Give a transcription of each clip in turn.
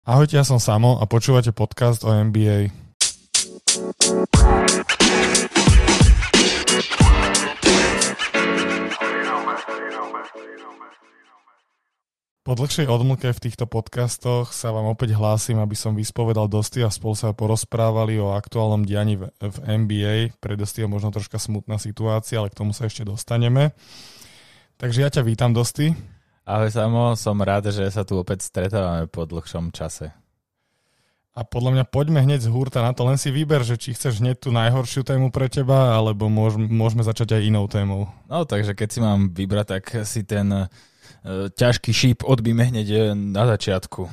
Ahojte, ja som Samo a počúvate podcast o NBA. Po dlhšej odmlke v týchto podcastoch sa vám opäť hlásim, aby som vyspovedal Dosti a spolu sa porozprávali o aktuálnom dianí v, v NBA. Pre Dosti je možno troška smutná situácia, ale k tomu sa ešte dostaneme. Takže ja ťa vítam, Dosti. Ahoj Samo, som rád, že sa tu opäť stretávame po dlhšom čase. A podľa mňa poďme hneď z hurta na to, len si vyber, že či chceš hneď tú najhoršiu tému pre teba, alebo môžeme začať aj inou témou. No takže keď si mám vybrať, tak si ten uh, ťažký šíp odbíme hneď e, na začiatku.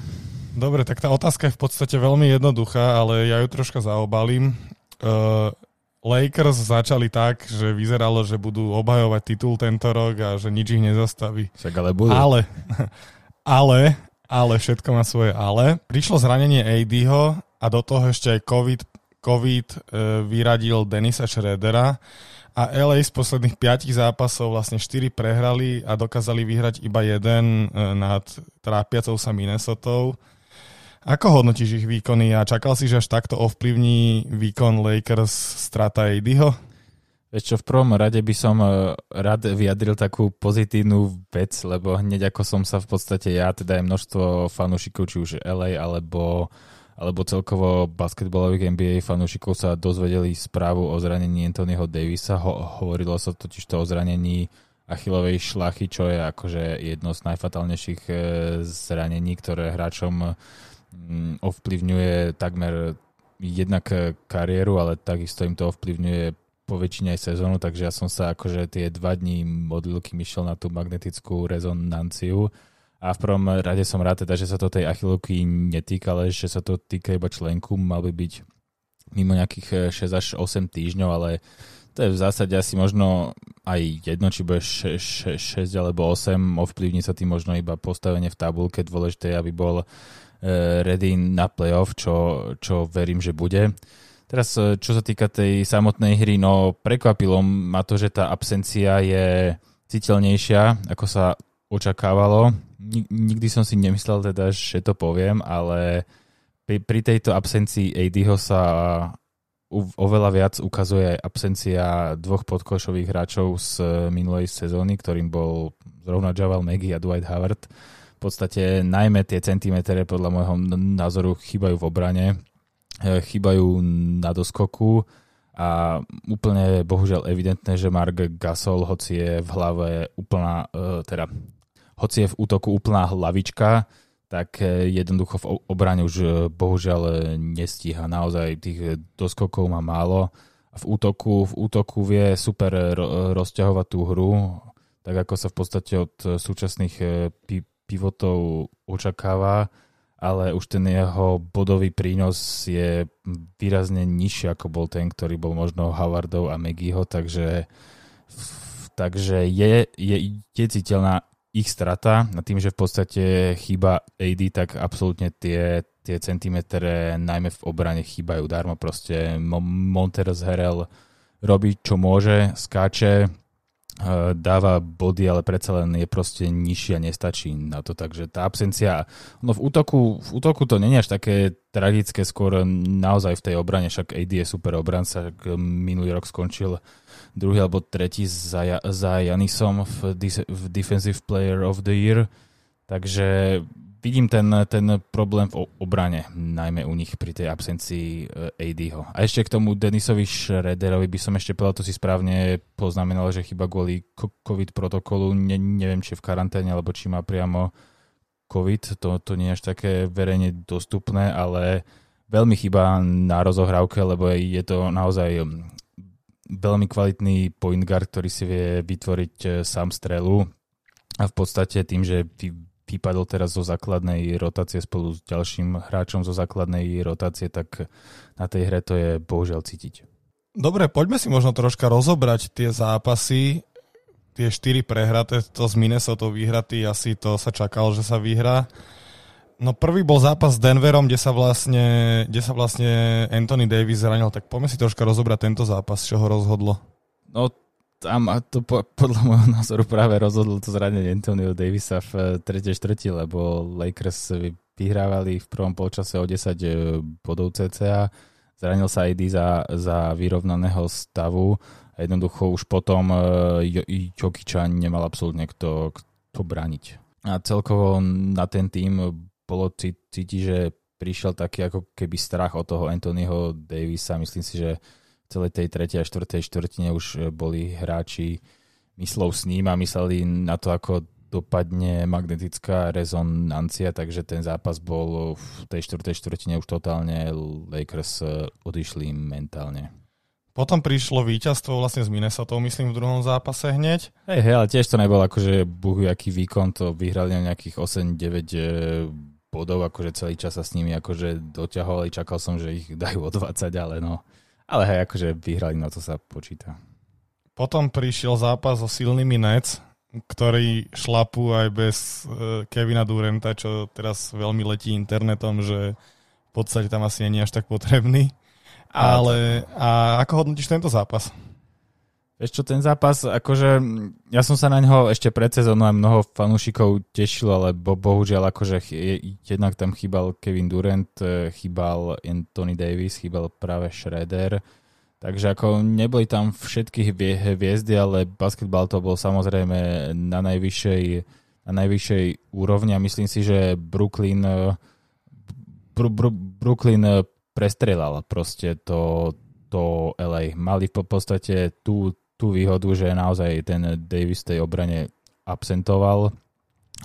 Dobre, tak tá otázka je v podstate veľmi jednoduchá, ale ja ju troška zaobalím. Uh, Lakers začali tak, že vyzeralo, že budú obhajovať titul tento rok a že nič ich nezastaví. Však ale budú. Ale, ale, ale, všetko má svoje ale. Prišlo zranenie ADho a do toho ešte aj COVID, COVID e, vyradil Denisa Schroedera a LA z posledných 5 zápasov vlastne 4 prehrali a dokázali vyhrať iba jeden e, nad trápiacou sa Minnesota. Ako hodnotíš ich výkony a čakal si, že až takto ovplyvní výkon Lakers strata ADho? Vieš čo, v prvom rade by som e, rád vyjadril takú pozitívnu vec, lebo hneď ako som sa v podstate ja, teda aj množstvo fanúšikov, či už LA alebo, alebo celkovo basketbalových NBA fanúšikov sa dozvedeli správu o zranení Anthonyho Davisa. Ho, hovorilo sa totiž to o zranení achilovej šlachy, čo je akože jedno z najfatálnejších e, zranení, ktoré hráčom ovplyvňuje takmer jednak kariéru, ale takisto im to ovplyvňuje po väčšine aj sezónu, takže ja som sa akože tie dva dní modlil, kým na tú magnetickú rezonanciu. A v prvom rade som rád teda, že sa to tej achilovky netýka, ale že sa to týka iba členku, mal by byť mimo nejakých 6 až 8 týždňov, ale to je v zásade asi možno aj jedno, či bude 6, 6 alebo 8, ovplyvní sa tým možno iba postavenie v tabulke, dôležité, aby bol ready na playoff, čo, čo verím, že bude. Teraz, e, čo sa týka tej samotnej hry, no prekvapilo ma to, že tá absencia je citeľnejšia, ako sa očakávalo. Nikdy som si nemyslel teda, že to poviem, ale pri, pri tejto absencii ADho sa oveľa viac ukazuje aj absencia dvoch podkošových hráčov z minulej sezóny, ktorým bol zrovna Javal Maggie a Dwight Howard v podstate najmä tie centimetre podľa môjho názoru chýbajú v obrane, e, chýbajú na doskoku a úplne bohužiaľ evidentné, že Mark Gasol, hoci je v hlave úplná, e, teda hoci je v útoku úplná hlavička, tak e, jednoducho v obrane už bohužiaľ nestíha. Naozaj tých doskokov má málo. V útoku, v útoku vie super rozťahovať tú hru, tak ako sa v podstate od súčasných pivotov očakáva, ale už ten jeho bodový prínos je výrazne nižší, ako bol ten, ktorý bol možno Howardov a Meggyho, takže, takže je, je, je citeľná ich strata a tým, že v podstate chýba AD, tak absolútne tie, tie centimetre najmä v obrane chýbajú darmo. Proste Monteros Herel robí, čo môže, skáče, dáva body, ale predsa len je proste nižší a nestačí na to. Takže tá absencia, no v útoku, v útoku to není až také tragické, skôr naozaj v tej obrane, však AD je super obranca, minulý rok skončil druhý alebo tretí za, za Janisom v, v Defensive Player of the Year, takže vidím ten, ten problém v obrane, najmä u nich pri tej absencii eh, ADho. A ešte k tomu Denisovi Schroederovi by som ešte povedal, to si správne poznamenal, že chyba kvôli COVID protokolu, ne, neviem, či v karanténe, alebo či má priamo COVID, to, to nie je až také verejne dostupné, ale veľmi chyba na rozohrávke, lebo je to naozaj veľmi kvalitný point guard, ktorý si vie vytvoriť eh, sám strelu a v podstate tým, že vypadol teraz zo základnej rotácie spolu s ďalším hráčom zo základnej rotácie, tak na tej hre to je bohužiaľ cítiť. Dobre, poďme si možno troška rozobrať tie zápasy. Tie štyri prehraté, to z Minnesota vyhratý, asi to sa čakalo, že sa vyhrá. No prvý bol zápas s Denverom, kde sa vlastne, kde sa vlastne Anthony Davis zranil, tak poďme si troška rozobrať tento zápas, čo ho rozhodlo. No tam a to po, podľa môjho názoru práve rozhodlo to zranenie Antonio Davisa v eh, tretej štvrti, lebo Lakers vyhrávali v prvom polčase o 10 e, bodov cca. Zranil sa AD za, za vyrovnaného stavu a jednoducho už potom Jokiča nemal absolútne kto, kto braniť. A celkovo na ten tým bolo cítiť, že prišiel taký ako keby strach od toho Anthonyho Davisa. Myslím si, že celej tej tretej a štvrtej štvrtine už boli hráči myslou s ním a mysleli na to, ako dopadne magnetická rezonancia, takže ten zápas bol v tej štvrtej štvrtine už totálne Lakers e, odišli mentálne. Potom prišlo víťazstvo vlastne s Minnesota, myslím, v druhom zápase hneď. Hej, hej, ale tiež to nebol akože buhu, aký výkon, to vyhrali na nejakých 8-9 e, bodov, akože celý čas sa s nimi akože doťahovali, čakal som, že ich dajú o 20, ale no. Ale hej, akože vyhrali, na to sa počíta. Potom prišiel zápas so silnými Nets, ktorí šlapú aj bez uh, Kevina Durenta, čo teraz veľmi letí internetom, že v podstate tam asi nie je až tak potrebný. Ale a ako hodnotíš tento zápas? Vieš čo, ten zápas, akože ja som sa na ňo ešte pred sezónou aj mnoho fanúšikov tešil, ale bo, bohužiaľ akože jednak tam chýbal Kevin Durant, e, chýbal Anthony Davis, chýbal práve Schroeder Takže ako neboli tam všetky hviezdy, ale basketbal to bol samozrejme na najvyššej, na najvyššej úrovni a myslím si, že Brooklyn, Br- Br- Brooklyn prestrelal proste to, to LA. Mali v podstate tú, tú výhodu, že naozaj ten Davis tej obrane absentoval.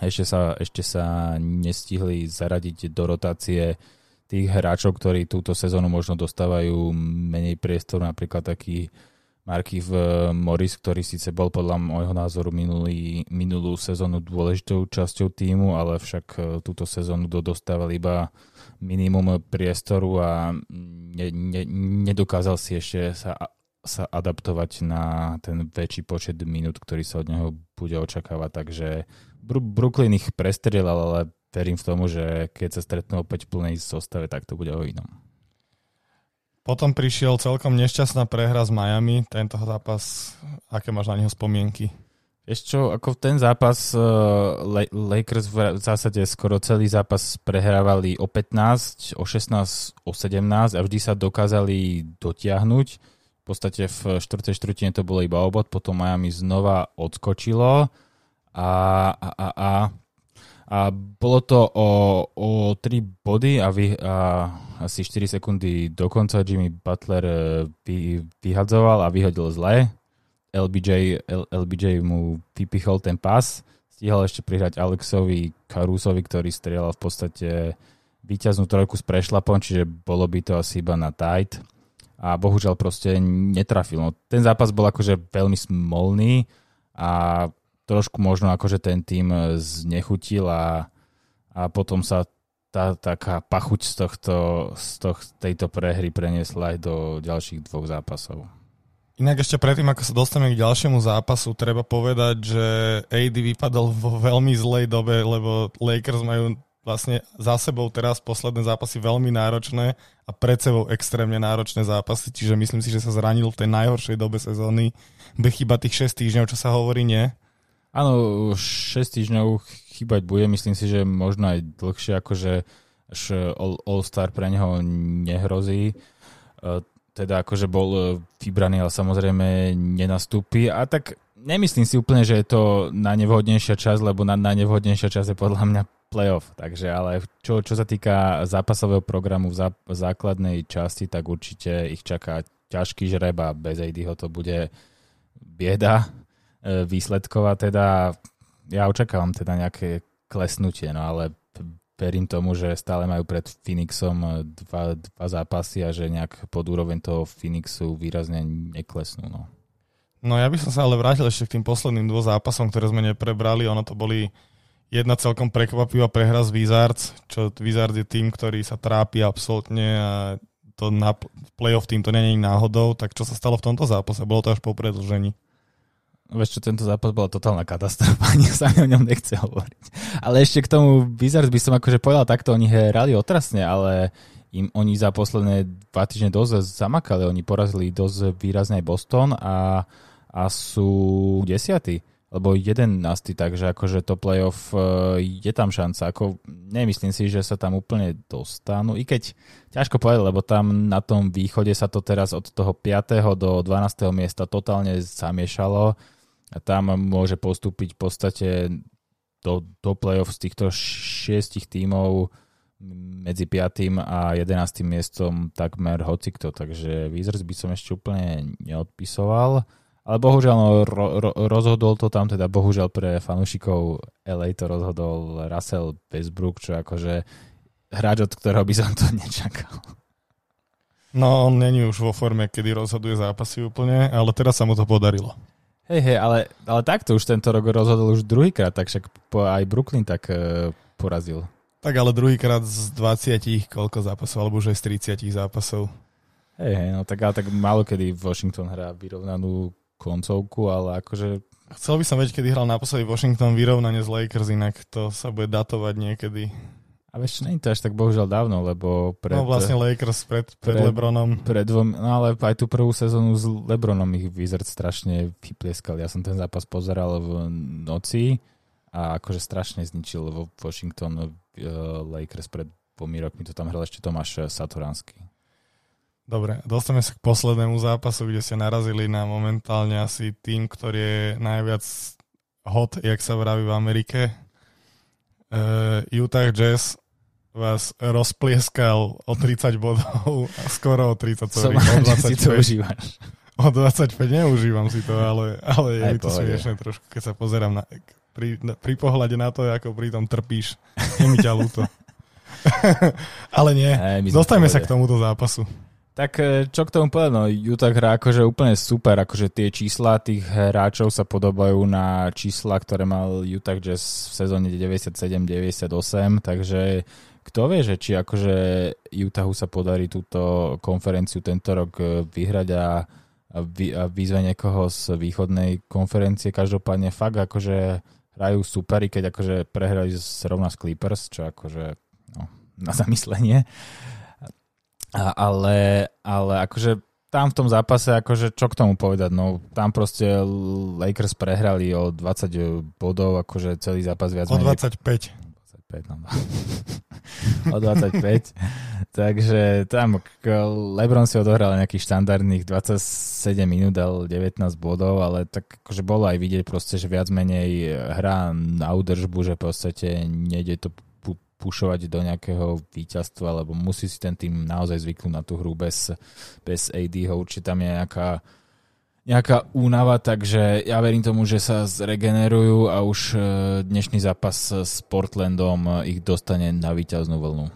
Ešte sa, ešte sa nestihli zaradiť do rotácie tých hráčov, ktorí túto sezónu možno dostávajú menej priestoru, napríklad taký Markiv Morris, ktorý síce bol podľa môjho názoru minulý, minulú sezónu dôležitou časťou týmu, ale však e, túto sezónu dostával iba minimum priestoru a ne, ne, nedokázal si ešte sa, sa adaptovať na ten väčší počet minút, ktorý sa od neho bude očakávať. Takže Brooklyn ich prestrelal, ale verím v tomu, že keď sa stretnú opäť v plnej zostave, tak to bude o inom. Potom prišiel celkom nešťastná prehra z Miami. Tento zápas, aké máš na neho spomienky? Ešte čo, ako ten zápas uh, Lakers v zásade skoro celý zápas prehrávali o 15, o 16, o 17 a vždy sa dokázali dotiahnuť. V podstate v 4. štvrtine to bolo iba obod, potom Miami znova odskočilo a, a, a, a a bolo to o, o 3 body a, vy, a asi 4 sekundy dokonca Jimmy Butler e, vy, vyhadzoval a vyhodil zle. LBJ, L, LBJ mu vypichol ten pas, stihol ešte prihrať Alexovi Carusovi, ktorý strieľal v podstate víťaznú trojku s prešlapom, čiže bolo by to asi iba na tight a bohužiaľ proste netrafil. No, ten zápas bol akože veľmi smolný a trošku možno akože ten tým e, znechutil a, a potom sa tá taká pachuť z, tohto, z toh, tejto prehry preniesla aj do ďalších dvoch zápasov. Inak ešte predtým, ako sa dostaneme k ďalšiemu zápasu, treba povedať, že AD vypadol vo veľmi zlej dobe, lebo Lakers majú vlastne za sebou teraz posledné zápasy veľmi náročné a pred sebou extrémne náročné zápasy, čiže myslím si, že sa zranil v tej najhoršej dobe sezóny. Bude chyba tých 6 týždňov, čo sa hovorí, nie? Áno, 6 týždňov chýbať bude, myslím si, že možno aj dlhšie, akože All-Star pre neho nehrozí. E, teda akože bol e, vybraný, ale samozrejme nenastúpi. A tak nemyslím si úplne, že je to na nevhodnejšia čas, lebo na, na nevhodnejšia čas je podľa mňa playoff. Takže ale čo, čo sa týka zápasového programu v, zá, základnej časti, tak určite ich čaká ťažký žreb a bez ADho to bude bieda E, výsledkov a teda ja očakávam teda nejaké klesnutie, no ale verím tomu, že stále majú pred Phoenixom dva, dva zápasy a že nejak pod úroveň toho Phoenixu výrazne neklesnú. No. no ja by som sa ale vrátil ešte k tým posledným dvom zápasom, ktoré sme neprebrali. Ono to boli jedna celkom prekvapivá prehra z Wizards, čo Wizards je tým, ktorý sa trápi absolútne a to na playoff tým to není náhodou. Tak čo sa stalo v tomto zápase? Bolo to až po predlžení. Vieš čo, tento zápas bola totálna katastrofa, ani sa mi o ňom nechce hovoriť. Ale ešte k tomu Wizards by som akože povedal takto, oni hrali otrasne, ale im oni za posledné dva týždne dosť zamakali, oni porazili dosť výrazne Boston a, a sú desiatí. Alebo 11, takže akože to playoff uh, je tam šanca. Ako, nemyslím si, že sa tam úplne dostanú, i keď ťažko povedať, lebo tam na tom východe sa to teraz od toho 5. do 12. miesta totálne zamiešalo a tam môže postúpiť v podstate do, do playoff z týchto šiestich tímov medzi 5. a 11. miestom takmer hocikto, takže Wizards by som ešte úplne neodpisoval. Ale bohužiaľ no, ro, ro, rozhodol to tam, teda bohužiaľ pre fanúšikov LA to rozhodol Russell Westbrook, čo akože hráč, od ktorého by som to nečakal. No, on není už vo forme, kedy rozhoduje zápasy úplne, ale teraz sa mu to podarilo. Hej, hej, ale, ale takto už tento rok rozhodol už druhýkrát, tak však po, aj Brooklyn tak uh, porazil. Tak ale druhýkrát z 20 koľko zápasov, alebo už aj z 30 zápasov. Hej, hej, no tak ale tak málo kedy Washington hrá vyrovnanú koncovku, ale akože... Chcel by som vedieť, kedy hral naposledy Washington vyrovnanie z Lakers, inak to sa bude datovať niekedy. A vieš, nie je to až tak bohužiaľ dávno, lebo pred... No vlastne Lakers pred, pred, pred Lebronom. Pred dvom, no ale aj tú prvú sezónu s Lebronom ich Wizards strašne vyplieskal. Ja som ten zápas pozeral v noci a akože strašne zničil vo Washington uh, Lakers pred dvomi rokmi. To tam hral ešte Tomáš Saturánsky. Dobre, dostaneme sa k poslednému zápasu, kde ste narazili na momentálne asi tým, ktorý je najviac hot, jak sa vraví v Amerike. Uh, Utah Jazz vás rozplieskal o 30 bodov, skoro o 30, sorry, Som o 25. si to užívaš. O 25 neužívam si to, ale, ale je mi to smiešne trošku, keď sa pozerám na, pri, na, pri pohľade na to, ako pri tom trpíš. Je mi ťa ľúto. ale nie, dostaneme sa k tomuto zápasu. Tak e, čo k tomu povedať, no Utah hrá akože úplne super, akože tie čísla tých hráčov sa podobajú na čísla, ktoré mal Utah Jazz v sezóne 97-98, takže kto vie, že či akože Utahu sa podarí túto konferenciu tento rok e, vyhrať a, vy, a vyzve niekoho z východnej konferencie, každopádne fakt akože hrajú superi, keď akože prehrali rovna s Clippers, čo akože no, na zamyslenie. A, ale, ale akože tam v tom zápase, akože čo k tomu povedať, no tam proste Lakers prehrali o 20 bodov, akože celý zápas viac O 25. 25, no. o 25. Takže tam Lebron si odohral nejakých štandardných 27 minút, dal 19 bodov, ale tak akože bolo aj vidieť proste, že viac menej hrá na údržbu, že v podstate nejde to pušovať do nejakého víťazstva, lebo musí si ten tým naozaj zvyknúť na tú hru bez, bez AD-ho. Určite tam je nejaká, nejaká únava, takže ja verím tomu, že sa zregenerujú a už e, dnešný zápas s Portlandom ich dostane na víťaznú vlnu.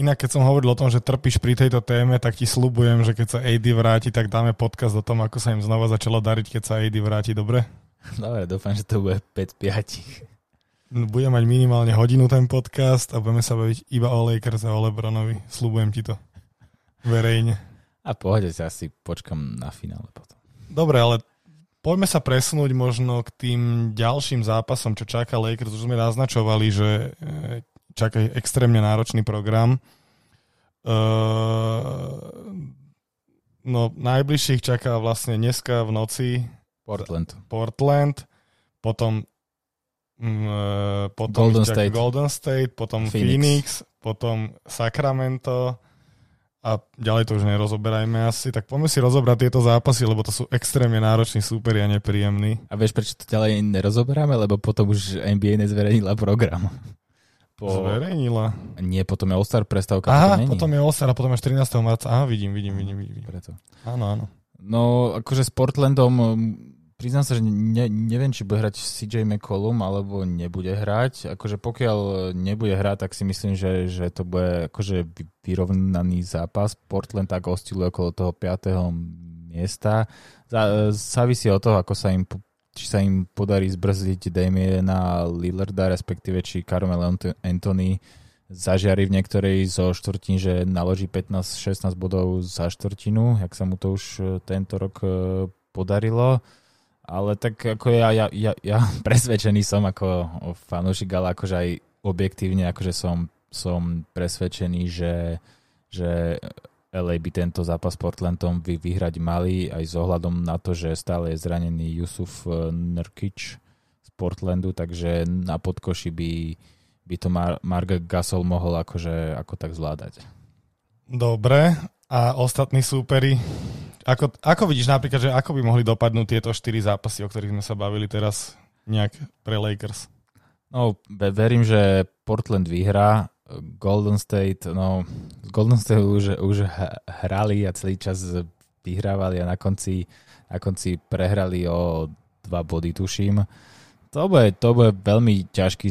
Inak keď som hovoril o tom, že trpíš pri tejto téme, tak ti slubujem, že keď sa AD vráti, tak dáme podcast o tom, ako sa im znova začalo dariť, keď sa AD vráti, dobre? Dobre, dúfam, že to bude 5-5. Bude mať minimálne hodinu ten podcast a budeme sa baviť iba o Lakers a o Lebronovi. Slubujem ti to. Verejne. A pohode sa asi počkam na finále potom. Dobre, ale poďme sa presunúť možno k tým ďalším zápasom, čo čaká Lakers. Už sme naznačovali, že e, čaká extrémne náročný program. Uh, no, najbližších čaká vlastne dneska v noci Portland. Portland, potom potom Golden State. Golden State, potom Phoenix. Phoenix, potom Sacramento a ďalej to už nerozoberajme asi, tak poďme si rozobrať tieto zápasy, lebo to sú extrémne nároční súperi a nepríjemní. A vieš, prečo to ďalej nerozoberáme? Lebo potom už NBA nezverejnila program. Po... Zverejnila. Nie, potom je All-Star prestávka. Aha, potom, potom je All-Star a potom je 14. marca. Aha, vidím, vidím, vidím. vidím. Preto. Áno, áno. No, akože s Portlandom priznám sa, že ne, neviem, či bude hrať CJ McCollum, alebo nebude hrať. Akože pokiaľ nebude hrať, tak si myslím, že, že to bude akože vyrovnaný zápas. Portland tak osciluje okolo toho 5. miesta. Závisí od toho, ako sa im či sa im podarí zbrzdiť Damiena Lillarda, respektíve či Carmel Anthony zažiari v niektorej zo štvrtín, že naloží 15-16 bodov za štvrtinu, jak sa mu to už tento rok e, podarilo ale tak ako ja, ja, ja, ja presvedčený som ako fanúšik, ale akože aj objektívne akože som, som presvedčený, že, že LA by tento zápas Portlandom vy, vyhrať mali aj s ohľadom na to, že stále je zranený Yusuf e, Nurkic z Portlandu, takže na podkoši by, by to Mar- Marga Gasol mohol akože, ako tak zvládať. Dobre, a ostatní súperi, ako, ako vidíš napríklad, že ako by mohli dopadnúť tieto štyri zápasy, o ktorých sme sa bavili teraz nejak pre Lakers? No, verím, že Portland vyhrá. Golden State, no, Golden State už, už hrali a celý čas vyhrávali a na konci, na konci prehrali o dva body, tuším. To bude, to bude veľmi ťažký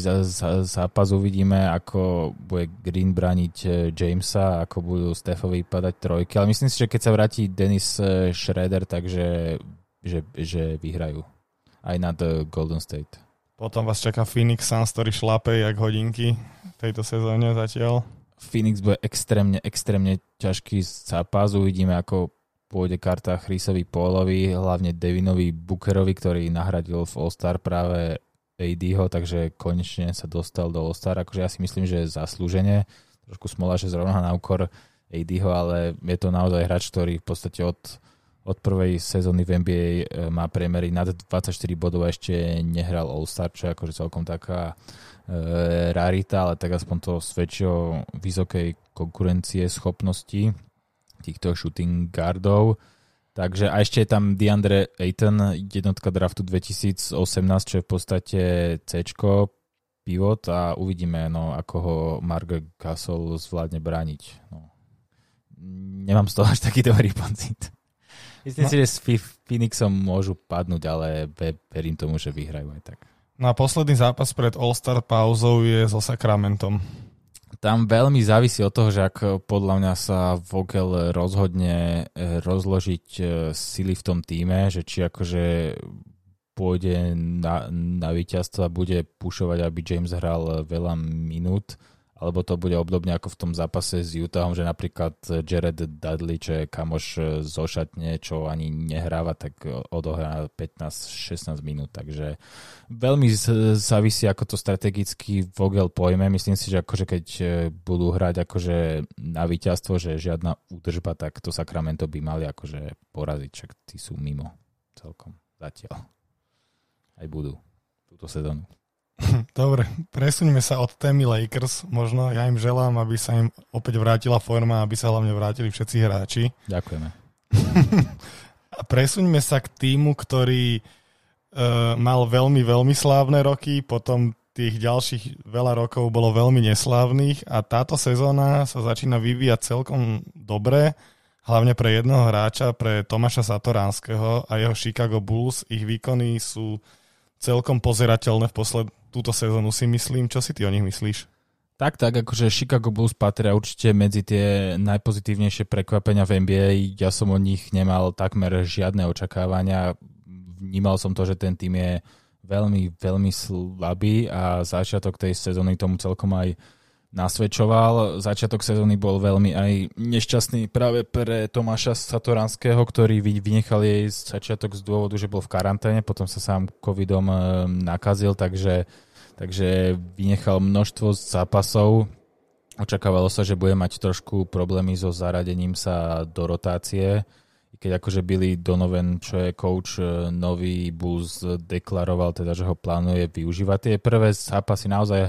zápas. Uvidíme, ako bude Green braniť e, Jamesa, ako budú Stefovi padať trojky. Ale myslím si, že keď sa vráti Dennis e, Schroeder, takže že, že vyhrajú. Aj nad e, Golden State. Potom vás čaká Phoenix Suns, ktorý šlape jak hodinky v tejto sezóne zatiaľ. Phoenix bude extrémne, extrémne ťažký zápas. Uvidíme, ako pôjde karta Chrisovi Pólovi, hlavne Devinovi Bookerovi, ktorý nahradil v All-Star práve ADho, takže konečne sa dostal do All-Star. Akože ja si myslím, že zaslúžene. Trošku smola, že zrovna na úkor ADho, ale je to naozaj hráč, ktorý v podstate od, od prvej sezóny v NBA e, má priemery nad 24 bodov a ešte nehral All-Star, čo je akože celkom taká e, rarita, ale tak aspoň to svedčí o vysokej konkurencie schopnosti týchto shooting guardov. Takže a ešte je tam DeAndre Ayton, jednotka draftu 2018, čo je v podstate C pivot a uvidíme, no, ako ho Mark Castle zvládne brániť. No. Nemám z toho až taký dobrý pocit. Myslím no. si, že s Phoenixom môžu padnúť, ale verím tomu, že vyhrajú aj tak. No a posledný zápas pred All-Star pauzou je so Sacramentom tam veľmi závisí od toho, že ak podľa mňa sa Vogel rozhodne eh, rozložiť eh, sily v tom týme, že či akože pôjde na, na víťazstvo a bude pušovať, aby James hral veľa minút, alebo to bude obdobne ako v tom zápase s Utahom, že napríklad Jared Dudley, čo je kamoš zo šatne, čo ani nehráva, tak odohrá 15-16 minút, takže veľmi závisí, ako to strategicky Vogel pojme. Myslím si, že akože keď e, budú hrať akože na víťazstvo, že žiadna údržba, tak to Sacramento by mali akože poraziť, čak tí sú mimo celkom zatiaľ. Aj budú túto sezónu. Dobre, presuňme sa od témy Lakers. Možno ja im želám, aby sa im opäť vrátila forma, aby sa hlavne vrátili všetci hráči. Ďakujeme. A presuňme sa k týmu, ktorý uh, mal veľmi, veľmi slávne roky, potom tých ďalších veľa rokov bolo veľmi neslávnych a táto sezóna sa začína vyvíjať celkom dobre, hlavne pre jedného hráča, pre Tomáša Satoránskeho a jeho Chicago Bulls. Ich výkony sú celkom pozerateľné v posled, túto sezónu si myslím. Čo si ty o nich myslíš? Tak, tak, akože Chicago Bulls patria určite medzi tie najpozitívnejšie prekvapenia v NBA. Ja som o nich nemal takmer žiadne očakávania. Vnímal som to, že ten tým je veľmi, veľmi slabý a začiatok tej sezóny tomu celkom aj nasvedčoval. Začiatok sezóny bol veľmi aj nešťastný práve pre Tomáša Satoranského, ktorý vynechal jej začiatok z dôvodu, že bol v karanténe, potom sa sám covidom e, nakazil, takže, takže vynechal množstvo zápasov. Očakávalo sa, že bude mať trošku problémy so zaradením sa do rotácie keď akože Billy Donovan, čo je coach e, nový Bulls, deklaroval teda, že ho plánuje využívať. Tie prvé zápasy naozaj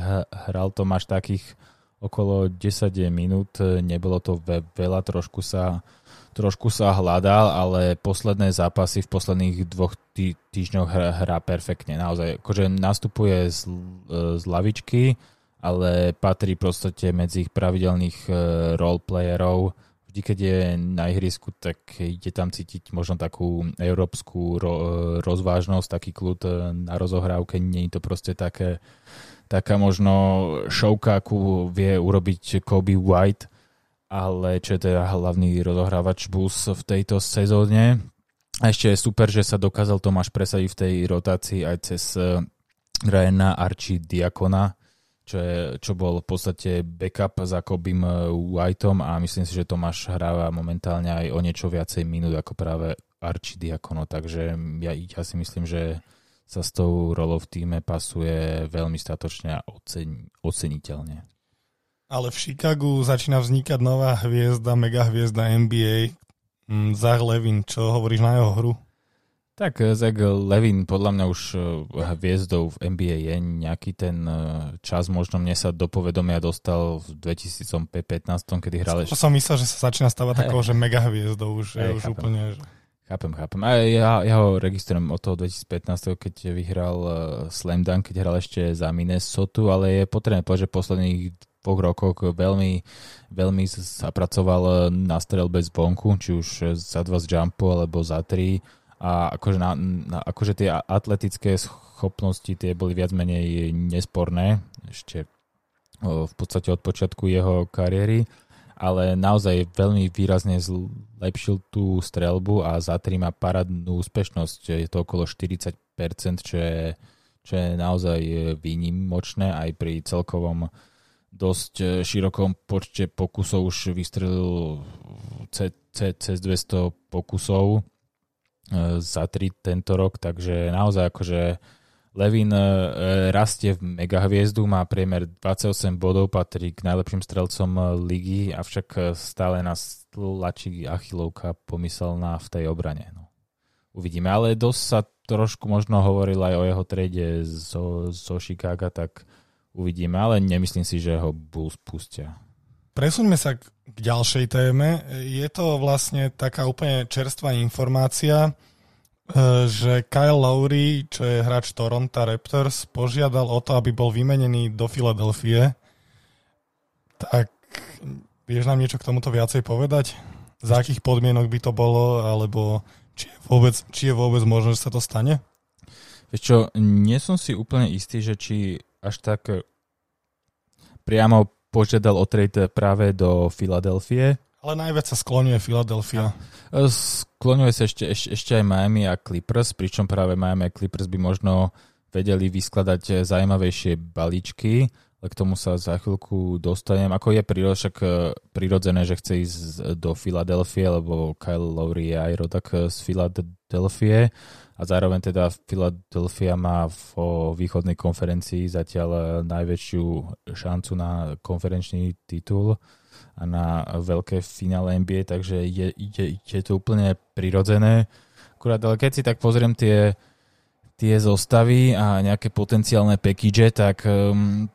hral Tomáš takých okolo 10 minút, nebolo to veľa, trošku sa, trošku sa hľadal, ale posledné zápasy v posledných dvoch tý, týždňoch hrá, hrá perfektne. Naozaj, akože nastupuje z, z lavičky, ale patrí proste medzi ich pravidelných e, roleplayerov. Vždy, keď je na ihrisku, tak ide tam cítiť možno takú európsku ro, rozvážnosť, taký kľud e, na rozohrávke. Nie je to proste také taká možno šovka, akú vie urobiť Kobe White, ale čo je teda hlavný rozohrávač Bulls v tejto sezóne. A ešte je super, že sa dokázal Tomáš presadiť v tej rotácii aj cez eh, Ryana Archie Diakona, čo, je, čo bol v podstate backup za Kobim eh, Whiteom a myslím si, že Tomáš hráva momentálne aj o niečo viacej minút ako práve Archie Diakono, takže ja, ja si myslím, že sa s tou rolou v týme pasuje veľmi statočne a ocen, oceniteľne. Ale v Chicagu začína vznikať nová hviezda, mega hviezda NBA, mm, Zach Levin. Čo hovoríš na jeho hru? Tak eh, Zach Levin podľa mňa už eh, hviezdou v NBA je nejaký ten eh, čas, možno mne sa do povedomia dostal v 2015, kedy hral ešte. som myslel, že sa začína stavať hey. takou, že mega hviezdou už, hey, už úplne... Že... Chápem, chápem. A ja, ja ho registrujem od toho 2015, keď vyhral Slam Dunk, keď hral ešte za Minnesota, ale je potrebné povedať, že posledných dvoch rokoch veľmi, veľmi zapracoval na strelbe z bonku, či už za dva z jumpu alebo za tri a akože, na, na, akože tie atletické schopnosti tie boli viac menej nesporné ešte o, v podstate od počiatku jeho kariéry, ale naozaj veľmi výrazne zlepšil tú strelbu a za tri má parádnu úspešnosť, je to okolo 40%, čo je, čo je naozaj výnimočné aj pri celkovom dosť e, širokom počte pokusov. Už vystrelil cez 200 pokusov e, za tri tento rok, takže naozaj akože Levin e, rastie v megahviezdu, má priemer 28 bodov, patrí k najlepším strelcom ligy, avšak stále nás tlačí achilovka pomyselná v tej obrane. No. Uvidíme, ale dosť sa trošku možno hovoril aj o jeho trade zo, zo Chicago, tak uvidíme, ale nemyslím si, že ho Bulls pustia. Presuňme sa k ďalšej téme. Je to vlastne taká úplne čerstvá informácia, e, že Kyle Lowry, čo je hráč Toronto Raptors, požiadal o to, aby bol vymenený do Filadelfie. Tak vieš nám niečo k tomuto viacej povedať? Za akých podmienok by to bolo, alebo či je vôbec, či je vôbec možné, že sa to stane? Vieš čo, nie som si úplne istý, že či až tak priamo požiadal o trade práve do Filadelfie. Ale najviac sa skloňuje Filadelfia. Eh, skloňuje sa ešte, ešte, ešte aj Miami a Clippers, pričom práve Miami a Clippers by možno vedeli vyskladať eh, zaujímavejšie balíčky, ale k tomu sa za chvíľku dostanem. Ako je prírod, však prirodzené, že chce ísť do Filadelfie, lebo Kyle Lowry je aj rodak z Filadelfie a zároveň teda Philadelphia má vo východnej konferencii zatiaľ najväčšiu šancu na konferenčný titul na veľké finále NBA, takže je, je, je to úplne prirodzené. Akurát, ale keď si tak pozriem tie, tie zostavy a nejaké potenciálne package, tak um,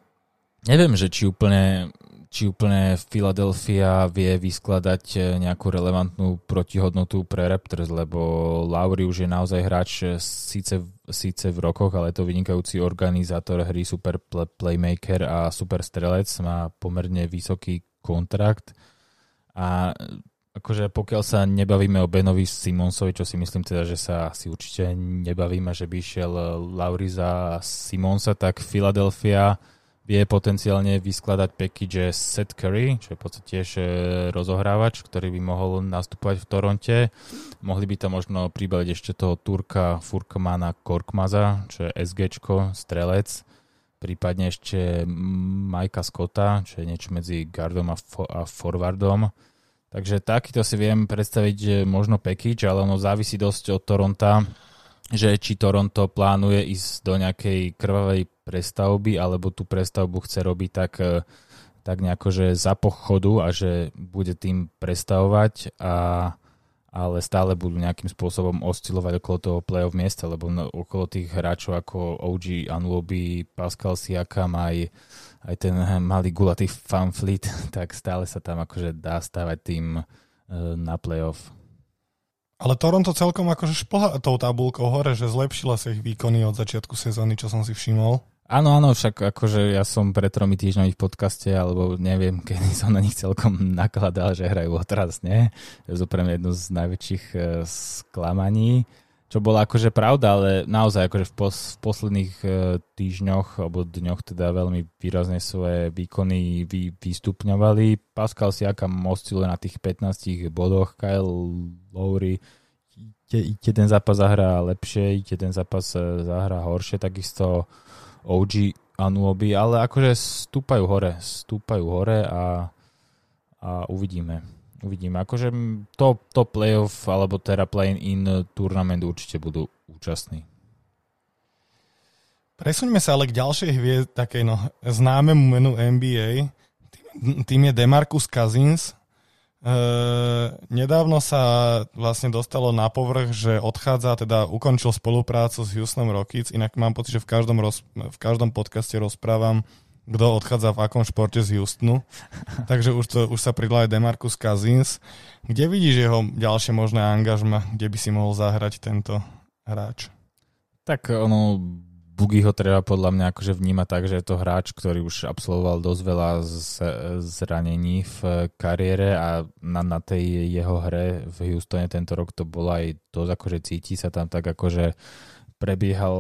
neviem, že či úplne či úplne Philadelphia vie vyskladať e, nejakú relevantnú protihodnotu pre Raptors, lebo Lauri už je naozaj hráč e, síce, síce v rokoch, ale je to vynikajúci organizátor hry, super playmaker a super strelec, má pomerne vysoký kontrakt a akože pokiaľ sa nebavíme o Benovi Simonsovi, čo si myslím teda, že sa si určite nebavíme, že by išiel Lauri za Simonsa, tak Philadelphia vie potenciálne vyskladať package Seth Curry, čo je v podstate tiež e, rozohrávač, ktorý by mohol nastupovať v Toronte. Mohli by tam možno pribaliť ešte toho Turka Furkmana Korkmaza, čo je SG, strelec, prípadne ešte Majka Scotta, čo je niečo medzi guardom a, fo- a forwardom. Takže takýto si viem predstaviť e, možno package, ale ono závisí dosť od Toronta, že či Toronto plánuje ísť do nejakej krvavej prestavby, alebo tú prestavbu chce robiť tak, e, tak nejako, že za pochodu a že bude tým prestavovať, a, ale stále budú nejakým spôsobom oscilovať okolo toho play-off miesta, lebo no, okolo tých hráčov ako OG Anuobi, Pascal Siakam, aj, aj ten malý gulatý fanfleet, tak stále sa tam akože dá stavať tým e, na play-off. Ale Toronto celkom akože šplha tou tabulkou hore, že zlepšila sa ich výkony od začiatku sezóny, čo som si všimol. Áno, áno, však akože ja som pred tromi týždňami v podcaste, alebo neviem, kedy som na nich celkom nakladal, že hrajú otrasne. Je to pre mňa jedno z najväčších uh, sklamaní, čo bola akože pravda, ale naozaj akože v, pos- v posledných uh, týždňoch alebo dňoch teda veľmi výrazne svoje výkony vy- vystupňovali. Pascal Siakam osciluje na tých 15 bodoch, Kyle Lowry jeden zápas zahrá lepšie, jeden zápas e, zahrá horšie, takisto OG Anuobi, ale akože stúpajú hore, stúpajú hore a, a uvidíme. Uvidíme. Akože to, to playoff alebo teda play-in tournament určite budú účastní. Presuňme sa ale k ďalšej hviezd, takej no, známemu menu NBA. Tým tým je Demarcus Cousins. E, nedávno sa vlastne dostalo na povrch, že odchádza, teda ukončil spoluprácu s Houstonom Rockets, inak mám pocit, že v každom, roz, v každom podcaste rozprávam, kto odchádza v akom športe z Houstonu. Takže už, to, už sa pridal aj Demarcus Cousins. Kde vidíš jeho ďalšie možné angažma, kde by si mohol zahrať tento hráč? Tak ono, Bugy ho treba podľa mňa akože vnímať tak, že je to hráč, ktorý už absolvoval dosť veľa zranení v kariére a na, na tej jeho hre v Houstone tento rok to bolo aj dosť akože cíti sa tam tak akože prebiehal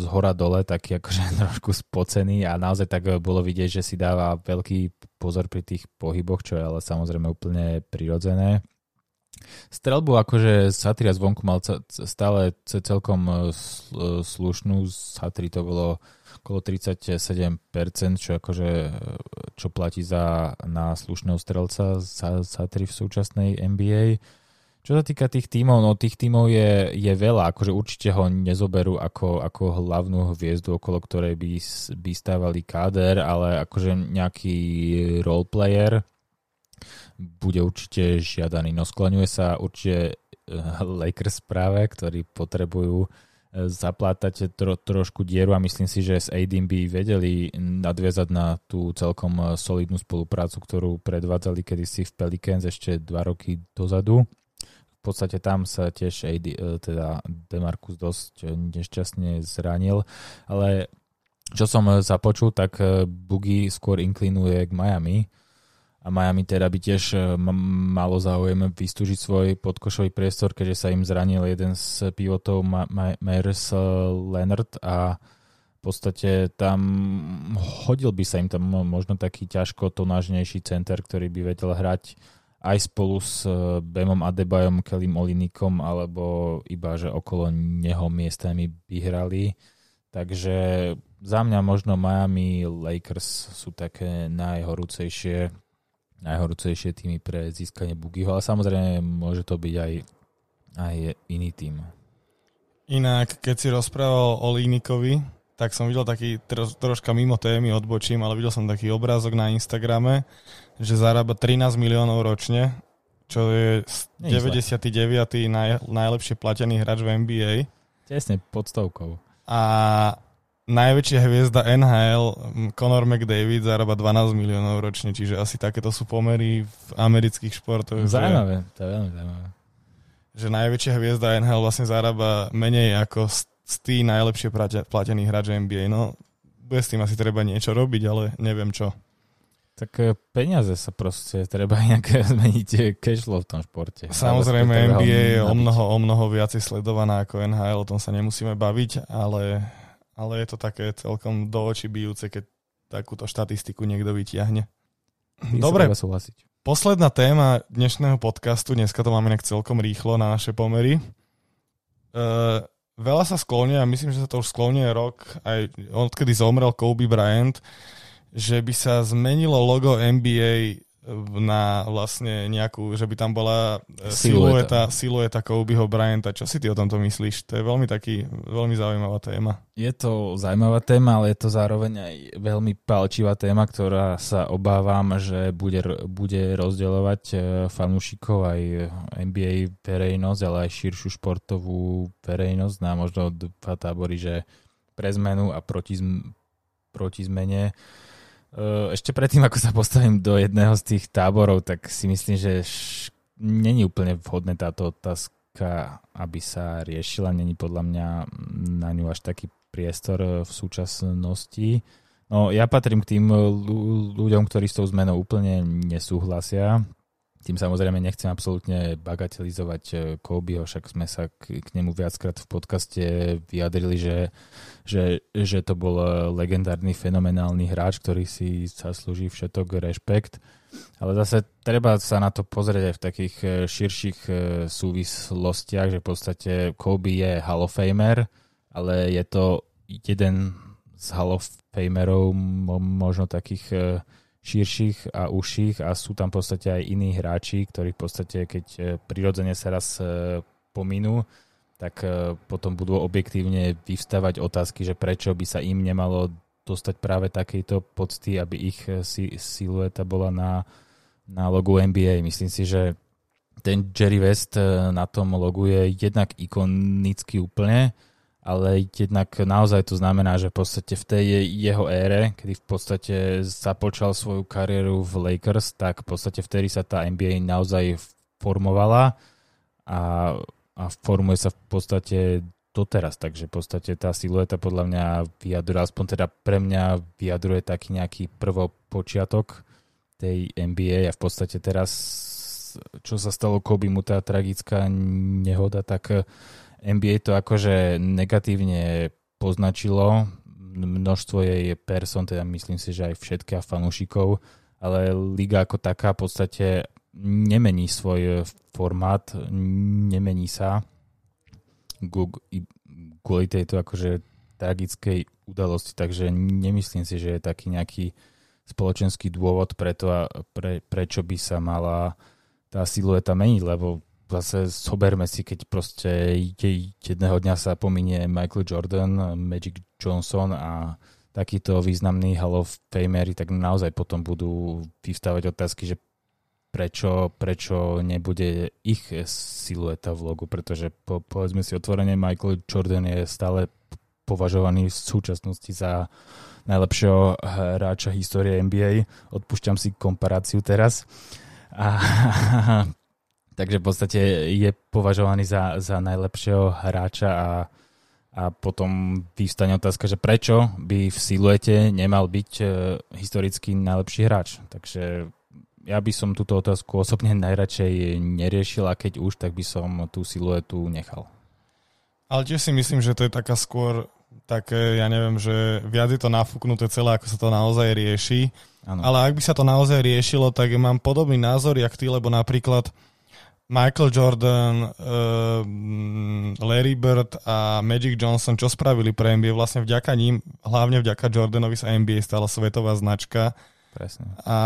z hora dole, taký akože trošku spocený a naozaj tak bolo vidieť, že si dáva veľký pozor pri tých pohyboch, čo je ale samozrejme úplne prirodzené. Strelbu akože Satria zvonku mal stále celkom e, e, slušnú, Satri to bolo okolo 37%, čo akože e, čo platí za na slušného strelca Satri v súčasnej NBA. Čo sa týka tých tímov, no tých tímov je, je veľa, akože určite ho nezoberú ako, ako hlavnú hviezdu, okolo ktorej by, by stávali káder, ale akože nejaký roleplayer, bude určite žiadaný. No skloňuje sa určite eh, Lakers práve, ktorí potrebujú eh, zaplátať tro, trošku dieru a myslím si, že s Aidem by vedeli nadviazať na tú celkom eh, solidnú spoluprácu, ktorú predvádzali kedysi v Pelicans ešte dva roky dozadu. V podstate tam sa tiež AD, teda Demarcus dosť nešťastne zranil, ale čo som započul, tak Boogie skôr inklinuje k Miami, a Miami teda by tiež e, malo záujem vystúžiť svoj podkošový priestor, keďže sa im zranil jeden z pivotov Myers Leonard a v podstate tam hodil by sa im tam možno taký ťažko tonážnejší center, ktorý by vedel hrať aj spolu s e, Bemom Adebayom, Kelim Olinikom, alebo iba, že okolo neho miestami by hrali. Takže za mňa možno Miami Lakers sú také najhorúcejšie najhorúcejšie týmy pre získanie Bugiho, ale samozrejme môže to byť aj, aj iný tým. Inak, keď si rozprával o Línikovi, tak som videl taký tro, troška mimo témy, odbočím, ale videl som taký obrázok na Instagrame, že zarába 13 miliónov ročne, čo je 99. Naj, najlepšie platený hráč v NBA. Tesne pod stovkou. A najväčšia hviezda NHL, Conor McDavid, zarába 12 miliónov ročne, čiže asi takéto sú pomery v amerických športoch. Zaujímavé, to je veľmi zaujímavé. Že najväčšia hviezda NHL vlastne zarába menej ako z tých najlepšie platených hráčov NBA. No, bude s tým asi treba niečo robiť, ale neviem čo. Tak e, peniaze sa proste treba nejaké zmeniť cash flow v tom športe. Samozrejme NBA je o mnoho, o mnoho viacej sledovaná ako NHL, o tom sa nemusíme baviť, ale ale je to také celkom do očí bijúce, keď takúto štatistiku niekto vytiahne. Dobre, posledná téma dnešného podcastu, dneska to máme nejak celkom rýchlo na naše pomery. Uh, veľa sa sklonia, myslím, že sa to už sklonie rok, aj odkedy zomrel Kobe Bryant, že by sa zmenilo logo NBA na vlastne nejakú, že by tam bola e, silueta, silueta Kobeho Bryanta. Čo si ty o tomto myslíš? To je veľmi taký, veľmi zaujímavá téma. Je to zaujímavá téma, ale je to zároveň aj veľmi palčivá téma, ktorá sa obávam, že bude, bude rozdeľovať e, fanúšikov aj NBA verejnosť, ale aj širšiu športovú verejnosť na možno dva tábory, že pre zmenu a proti, proti zmene. Eh, ešte predtým, ako sa postavím do jedného z tých táborov, tak si myslím, že není úplne vhodné táto otázka, aby sa riešila. Není podľa mňa na ňu až taký priestor eh, v súčasnosti. No, ja patrím k tým ľuďom, ktorí s tou zmenou úplne nesúhlasia. Tým samozrejme nechcem absolútne bagatelizovať eh, Kobeho, však sme sa k, k nemu viackrát v podcaste vyjadrili, že, že, že to bol eh, legendárny, fenomenálny hráč, ktorý si sa slúži všetok rešpekt. Ale zase treba sa na to pozrieť aj v takých eh, širších súvislostiach, že v podstate Kobe je Hall of Famer, ale je to jeden z Hall of Famerov možno takých širších a užších a sú tam v podstate aj iní hráči, ktorí v podstate, keď e, prirodzene sa raz e, pominú, tak e, potom budú objektívne vyvstávať otázky, že prečo by sa im nemalo dostať práve takejto pocty, aby ich si, silueta bola na, na logu NBA. Myslím si, že ten Jerry West na tom logu je jednak ikonický úplne, ale jednak naozaj to znamená, že v podstate v tej jeho ére, kedy v podstate započal svoju kariéru v Lakers, tak v podstate vtedy sa tá NBA naozaj formovala a, a formuje sa v podstate doteraz, takže v podstate tá silueta podľa mňa vyjadruje, aspoň teda pre mňa vyjadruje taký nejaký prvopočiatok tej NBA a v podstate teraz čo sa stalo Kobe mu tá tragická nehoda, tak NBA to akože negatívne poznačilo. Množstvo jej person, teda myslím si, že aj všetkých fanúšikov, ale liga ako taká v podstate nemení svoj formát, nemení sa kvôli tejto akože tragickej udalosti, takže nemyslím si, že je taký nejaký spoločenský dôvod preto, pre, prečo by sa mala tá silueta meniť, lebo zase soberme si, keď proste jedného dňa sa pominie Michael Jordan, Magic Johnson a takíto významní Hall of Famery, tak naozaj potom budú vyvstávať otázky, že prečo, prečo nebude ich silueta v logu, pretože po, povedzme si otvorene, Michael Jordan je stále považovaný v súčasnosti za najlepšieho hráča histórie NBA. Odpúšťam si komparáciu teraz. A Takže v podstate je považovaný za, za najlepšieho hráča a, a potom vyvstane otázka, že prečo by v siluete nemal byť e, historicky najlepší hráč. Takže ja by som túto otázku osobne najradšej neriešil a keď už, tak by som tú siluetu nechal. Ale tiež si myslím, že to je taká skôr také, ja neviem, že viac je to nafúknuté celé, ako sa to naozaj rieši. Ano. Ale ak by sa to naozaj riešilo, tak mám podobný názor, jak ty, lebo napríklad Michael Jordan, uh, Larry Bird a Magic Johnson, čo spravili pre NBA, vlastne vďaka ním, hlavne vďaka Jordanovi sa NBA stala svetová značka. Presne. A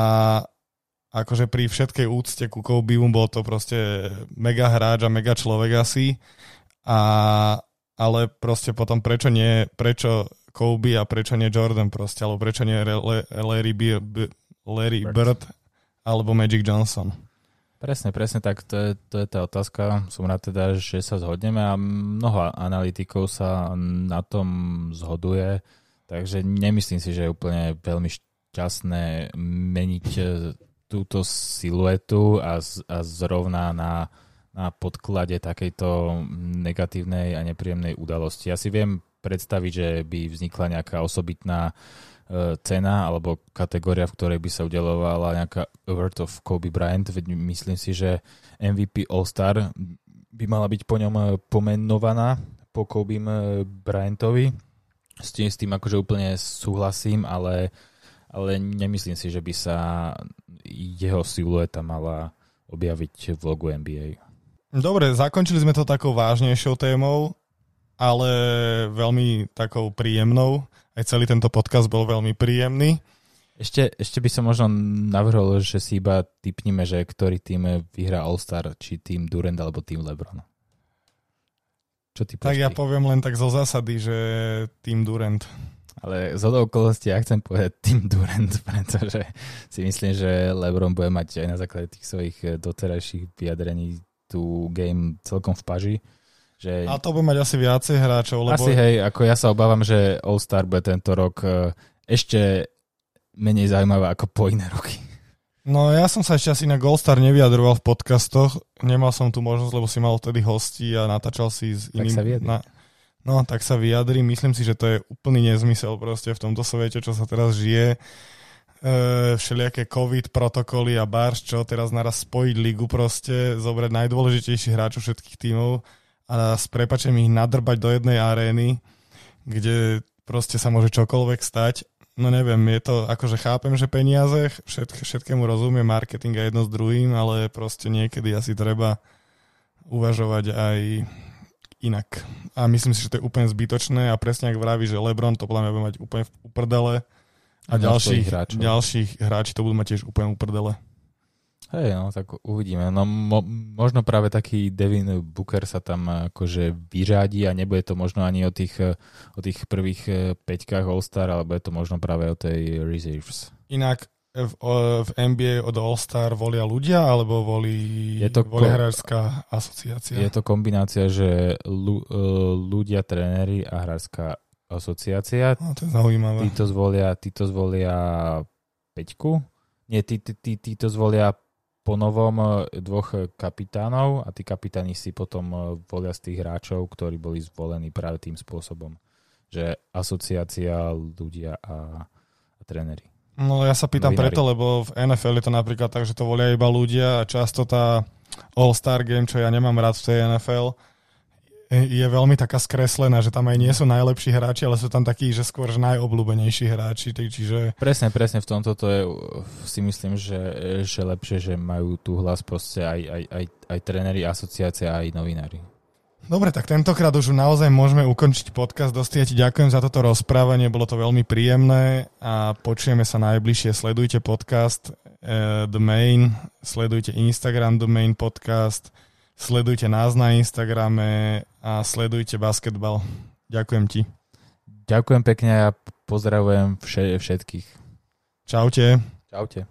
akože pri všetkej úcte ku Kobe bol to proste mega hráč a mega človek asi. A, ale proste potom prečo nie, prečo Kobe a prečo nie Jordan proste, alebo prečo nie Larry, Larry Bird alebo Magic Johnson. Presne, presne tak, to je, to je tá otázka. Som rád teda, že sa zhodneme a mnoho analytikov sa na tom zhoduje, takže nemyslím si, že je úplne veľmi šťastné meniť e, túto siluetu a, a zrovna na, na podklade takejto negatívnej a nepríjemnej udalosti. Ja si viem predstaviť, že by vznikla nejaká osobitná uh, cena alebo kategória, v ktorej by sa udelovala nejaká Award of Kobe Bryant. Veď myslím si, že MVP All-Star by mala byť po ňom e, pomenovaná po Kobe Bryantovi. S tým, s tým akože úplne súhlasím, ale, ale nemyslím si, že by sa jeho silueta mala objaviť v logu NBA. Dobre, zakončili sme to takou vážnejšou témou, ale veľmi takou príjemnou aj celý tento podcast bol veľmi príjemný. Ešte, ešte by som možno navrhol, že si iba typnime, že ktorý tým vyhrá All-Star, či tým Durant alebo tým LeBron. Čo ty Tak ja poviem len tak zo zásady, že tým Durant. Ale z okolností ja chcem povedať tým Durant, pretože si myslím, že LeBron bude mať aj na základe tých svojich doterajších vyjadrení tú game celkom v paži že... A to bude mať asi viacej hráčov. Lebo... Asi hej, ako ja sa obávam, že All-Star bude tento rok e, ešte menej zaujímavé ako po iné roky. No ja som sa ešte asi na All-Star nevyjadroval v podcastoch. Nemal som tu možnosť, lebo si mal vtedy hostí a natáčal si s iným... Tak sa na... No, tak sa vyjadri. Myslím si, že to je úplný nezmysel proste v tomto svete, čo sa teraz žije. E, všelijaké COVID protokoly a bars, čo teraz naraz spojiť ligu proste, zobrať najdôležitejších hráčov všetkých tímov a s prepačením ich nadrbať do jednej arény, kde proste sa môže čokoľvek stať. No neviem, je to, akože chápem, že peniaze, všetk, všetkému rozumie marketing a jedno s druhým, ale proste niekedy asi treba uvažovať aj inak. A myslím si, že to je úplne zbytočné a presne ak vraví, že Lebron to podľa mňa bude mať úplne v uprdele a ďalších, ďalších hráči to budú mať tiež úplne uprdele. Hej, no, tak uvidíme. No, mo, možno práve taký Devin Booker sa tam akože vyřádí a nebude to možno ani o tých, o tých prvých e, peťkách All-Star, ale bude to možno práve o tej reserves. Inak v, v NBA od All-Star volia ľudia, alebo volí, je to volia hráčská asociácia? Je to kombinácia, že ľu, e, ľudia, tréneri a hráčská asociácia. No, to je zaujímavé. Títo zvolia, títo zvolia peťku. Nie, tí, tí, tí, títo zvolia po novom e, dvoch kapitánov a tí kapitáni si potom e, volia z tých hráčov, ktorí boli zvolení práve tým spôsobom, že asociácia, ľudia a, a tréneri. No ja sa pýtam Novinári. preto, lebo v NFL je to napríklad tak, že to volia iba ľudia a často tá All-Star Game, čo ja nemám rád v tej NFL, je veľmi taká skreslená, že tam aj nie sú najlepší hráči, ale sú tam takí, že skôr že najobľúbenejší hráči. Čiže... Presne, presne v tomto to je, si myslím, že, že lepšie, že majú tu hlas proste aj, aj, aj, aj tréneri, asociácia, aj novinári. Dobre, tak tentokrát už naozaj môžeme ukončiť podcast. Ja ti ďakujem za toto rozprávanie, bolo to veľmi príjemné a počujeme sa najbližšie. Sledujte podcast uh, The Main, sledujte Instagram The Main podcast, sledujte nás na Instagrame a sledujte basketbal. Ďakujem ti. Ďakujem pekne a pozdravujem všetkých. Čaute. Čaute.